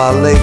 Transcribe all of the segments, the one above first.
Give up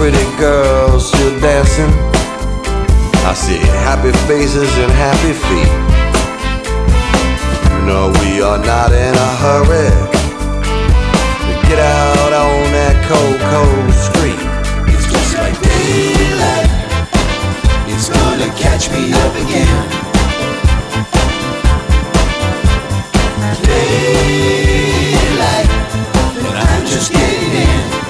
pretty girls still dancing. I see happy faces and happy feet. You know we are not in a hurry to get out on that cold, cold street. It's just like daylight. It's gonna catch me up again. Daylight, but I'm just getting in.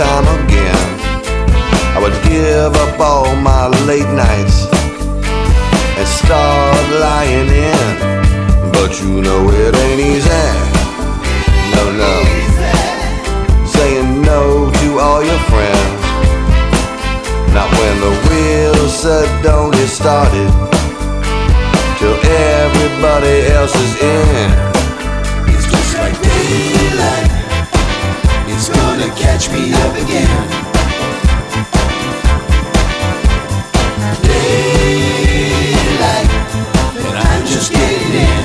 time again. I would give up all my late nights and start lying in. But you know it ain't easy. No, no. Saying no to all your friends. Not when the wheel get started. Till everybody else is in. Gonna catch me up again. Daylight, but I'm just getting in.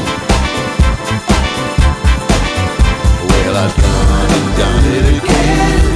Well, I've done and done it again,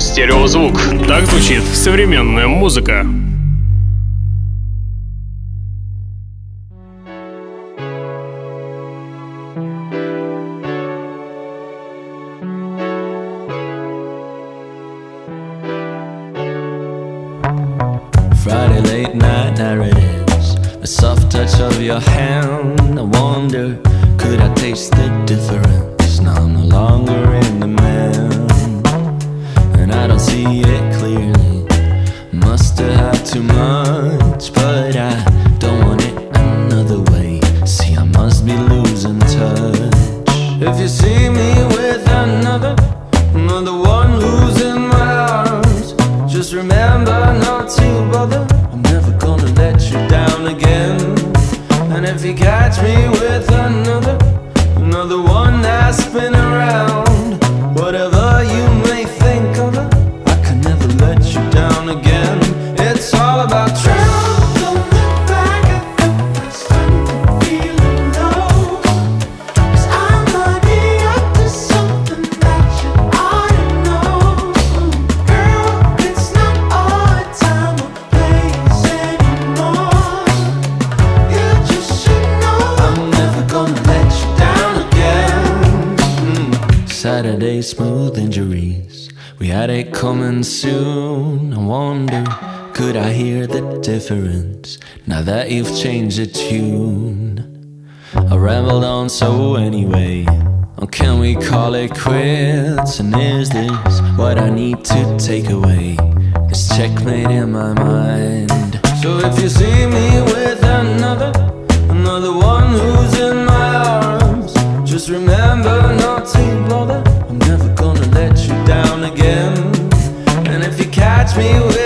стереозвук. Так звучит современная музыка. spin around. that you've changed the tune. I rambled on so anyway. Or can we call it quits? And is this what I need to take away? This checkmate in my mind. So if you see me with another, another one who's in my arms, just remember not to bother. I'm never gonna let you down again. And if you catch me with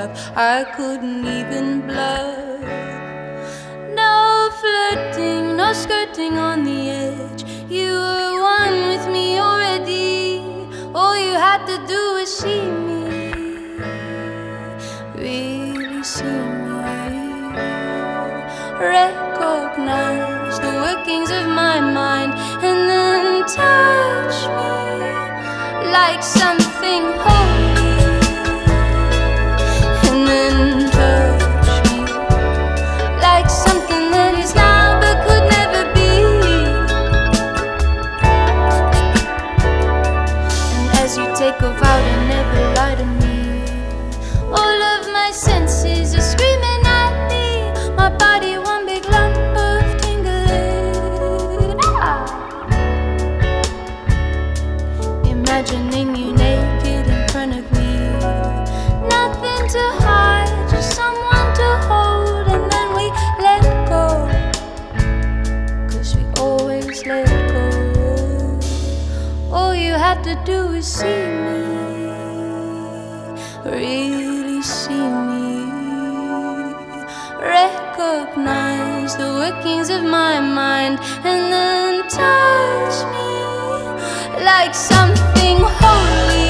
up. I couldn't even bluff. No flirting, no skirting on the edge. You were one with me already. All you had to do was see me. Really see me. Recognize the workings of my mind and then touch me like something. Whole. see me, really see me. Recognize the workings of my mind and then touch me like something holy.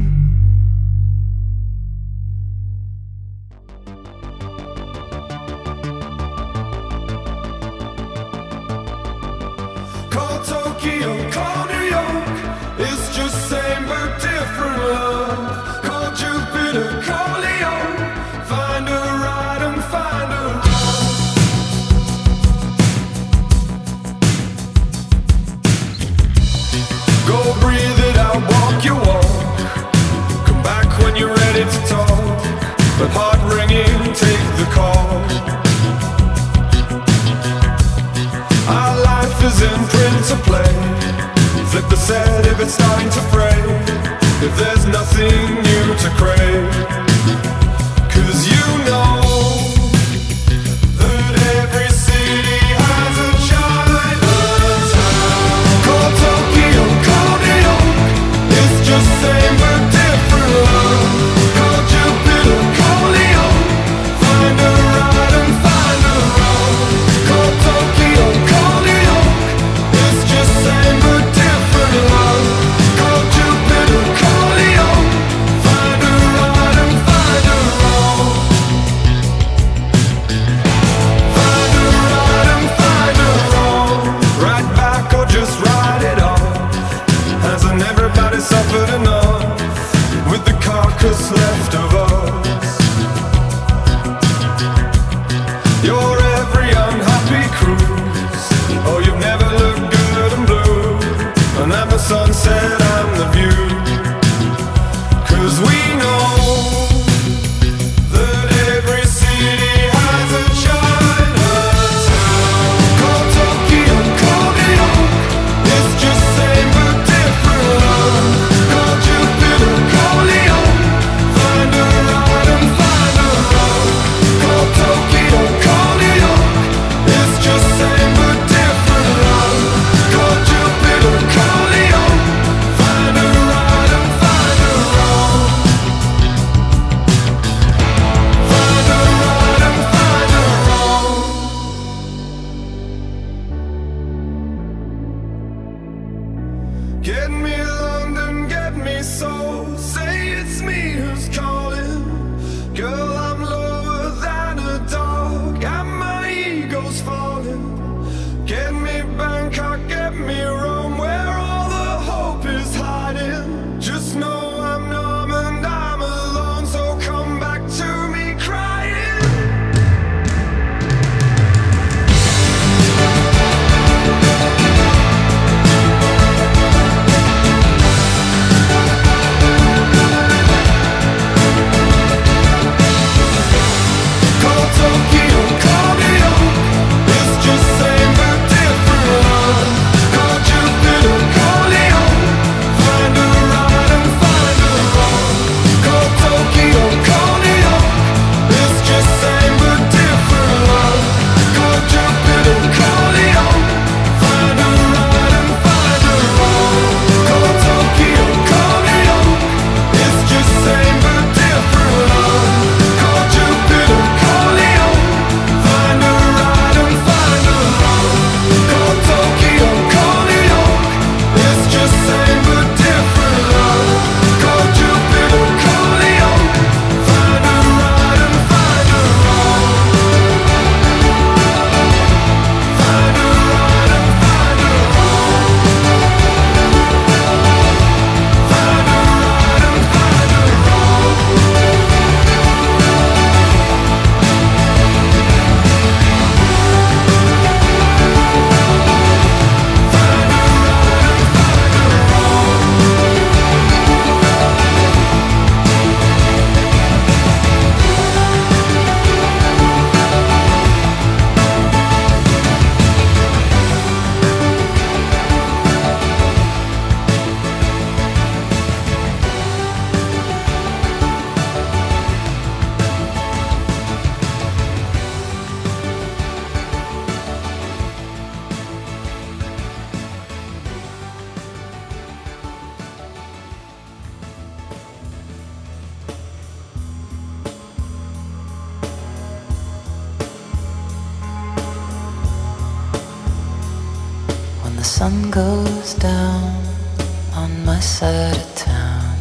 Side of town,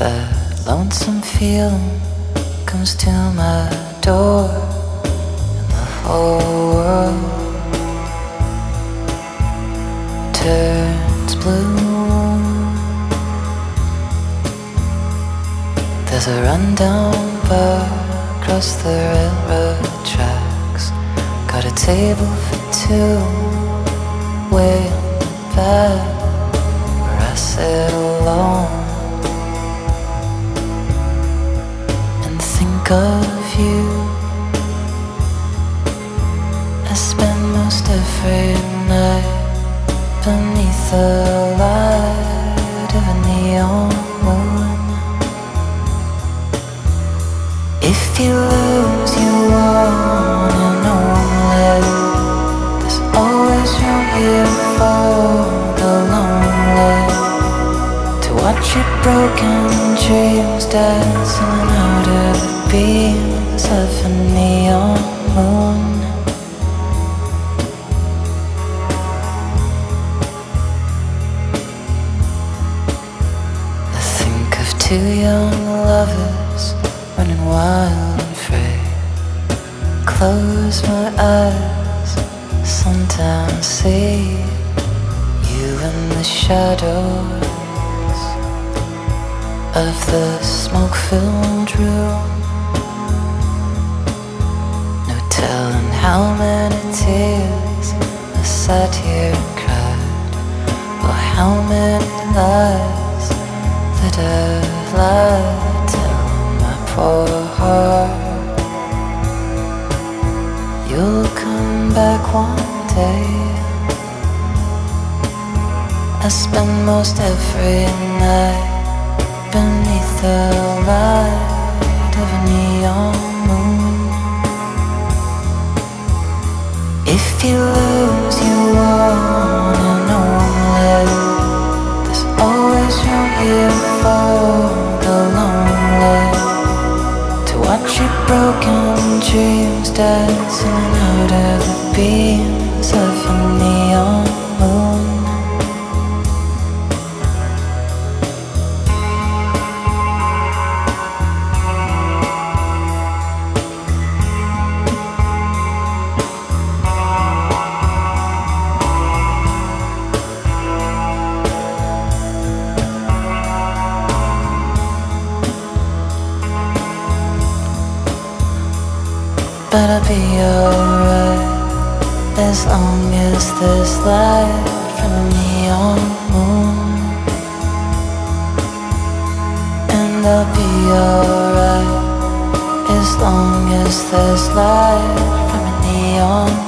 that lonesome feeling comes to my door, and the whole world turns blue. There's a rundown bar across the railroad tracks. Got a table for two, way back sit alone and think of you. I spend most every night beneath the light of a neon moon. If you lose, you an omelet. There's always room here for the your broken dreams dancing out of the beams of a neon moon. I think of two young lovers running wild and free. Close my eyes, sometimes see you in the shadows of the smoke filled room. No telling how many tears I sat here and cried, or how many lies that I've lied, telling my poor heart. You'll come back one day. I spend most every night beneath the light of a neon moon. If you lose, you want an omelet. There's always room here for the lonely to watch your broken dreams dancing out of the beams of a neon be alright as long as there's light from a neon moon. And I'll be alright as long as there's light from a neon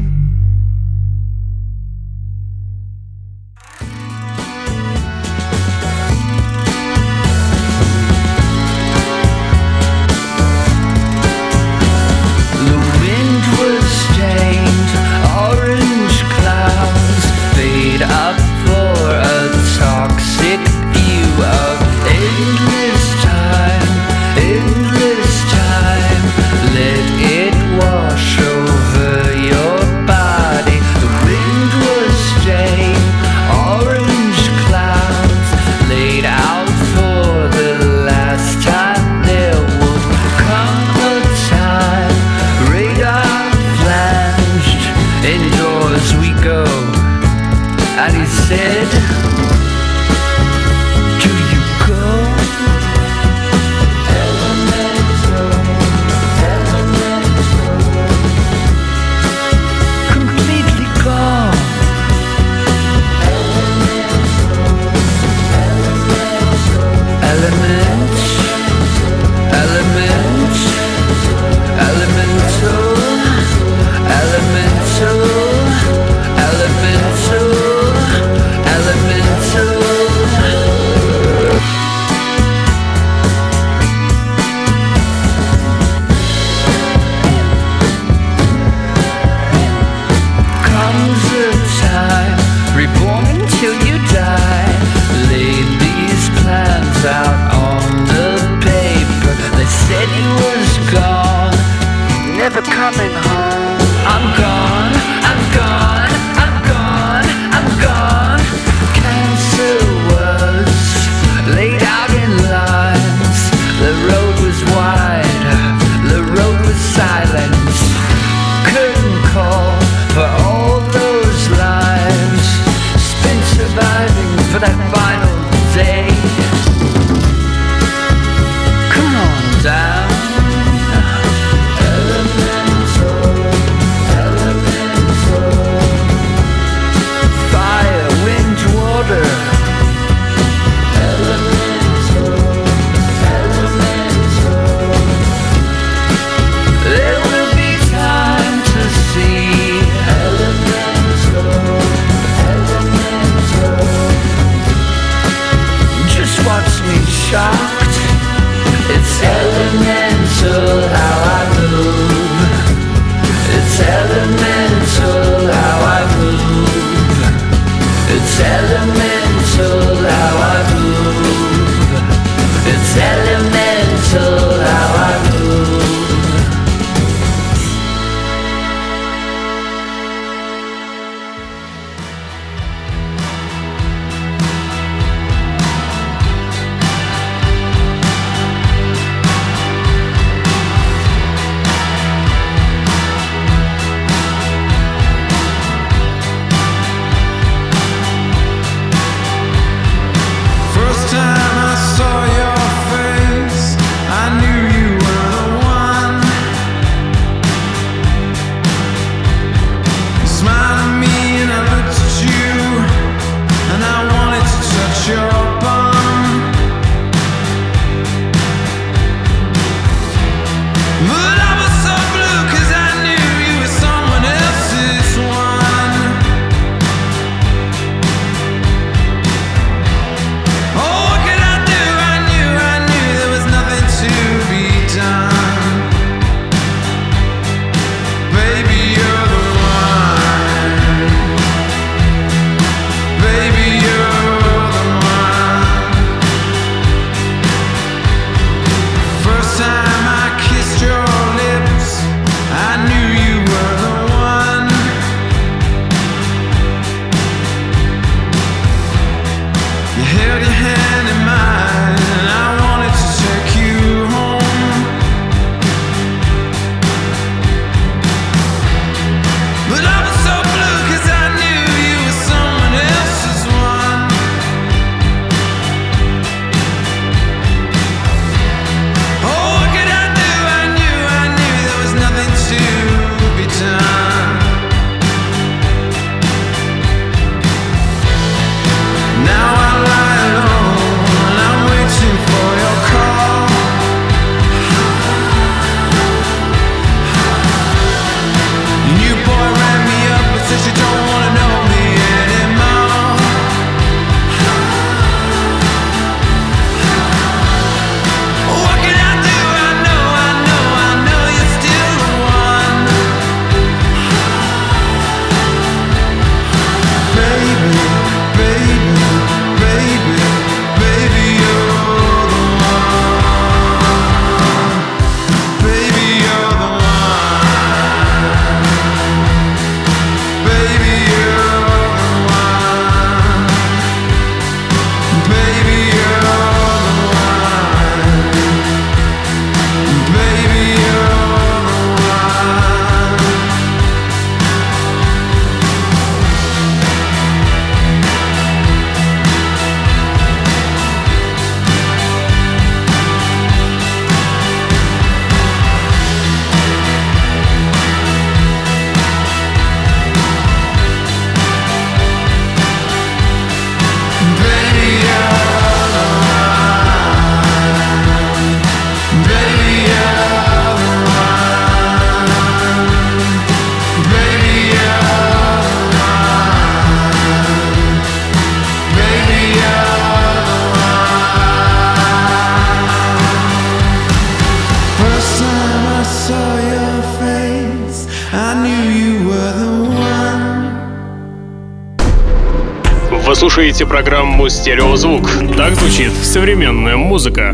Программу «Стереозвук». Так звучит современная музыка.